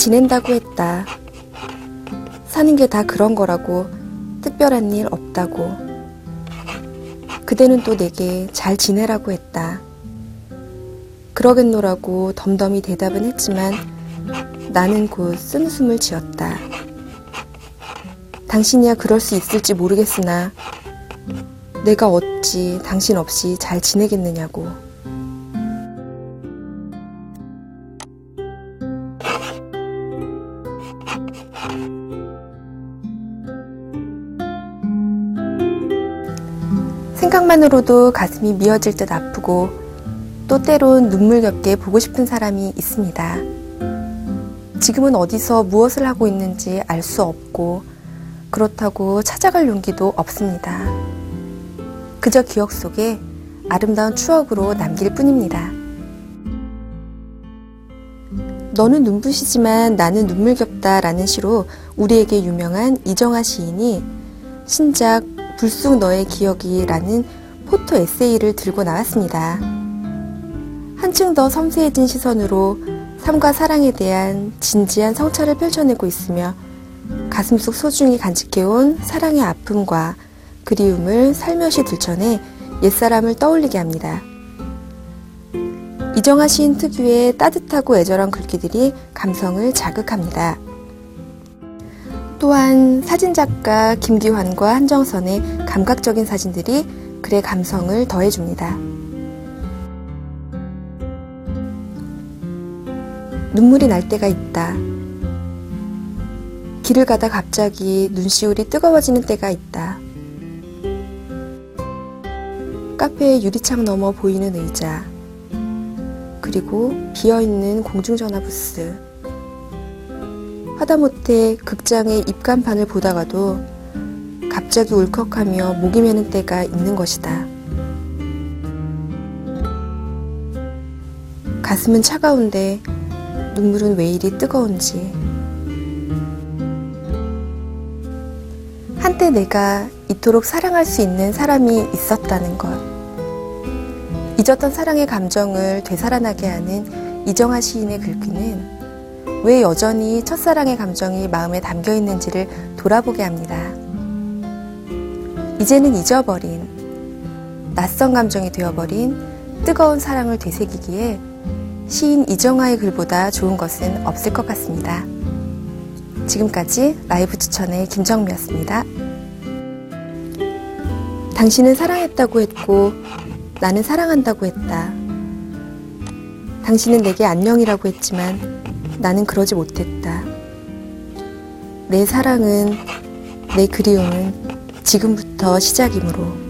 지낸다고 했다. 사는 게 다 그런 거라고 특별한 일 없다고. 그대는 또 내게 잘 지내라고 했다. 그러겠노라고 덤덤히 대답은 했지만 나는 곧 쓴웃음을 지었다. 당신이야 그럴 수 있을지 모르겠으나 내가 어찌 당신 없이 잘 지내겠느냐고. 생각만으로도 가슴이 미어질 듯 아프고 또 때론 눈물겹게 보고 싶은 사람이 있습니다. 지금은 어디서 무엇을 하고 있는지 알 수 없고 그렇다고 찾아갈 용기도 없습니다. 그저 기억 속에 아름다운 추억으로 남길 뿐입니다. 너는 눈부시지만 나는 눈물겹다 라는 시로 우리에게 유명한 이정아 시인이 신작 불쑥 너의 기억이 라는 포토 에세이를 들고 나왔습니다. 한층 더 섬세해진 시선으로 삶과 사랑에 대한 진지한 성찰을 펼쳐내고 있으며 가슴속 소중히 간직해온 사랑의 아픔과 그리움을 살며시 들춰내 옛사람을 떠올리게 합니다. 이정아 시인 특유의 따뜻하고 애절한 글귀들이 감성을 자극합니다. 또한 사진작가 김기환과 한정선의 감각적인 사진들이 글의 감성을 더해줍니다. 눈물이 날 때가 있다. 길을 가다 갑자기 눈시울이 뜨거워지는 때가 있다. 카페의 유리창 너머 보이는 의자. 그리고 비어있는 공중전화 부스. 하다못해 극장의 입간판을 보다가도 갑자기 울컥하며 목이 메는 때가 있는 것이다. 가슴은 차가운데 눈물은 왜 이리 뜨거운지. 한때 내가 이토록 사랑할 수 있는 사람이 있었다는 것. 잊었던 사랑의 감정을 되살아나게 하는 이정아 시인의 글귀는 왜 여전히 첫사랑의 감정이 마음에 담겨 있는지를 돌아보게 합니다. 이제는 잊어버린, 낯선 감정이 되어버린 뜨거운 사랑을 되새기기에 시인 이정아의 글보다 좋은 것은 없을 것 같습니다. 지금까지 라이브 추천의 김정미였습니다. 당신은 사랑했다고 했고 나는 사랑한다고 했다. 당신은 내게 안녕이라고 했지만 나는 그러지 못했다. 내 사랑은, 내 그리움은 지금부터 시작이므로.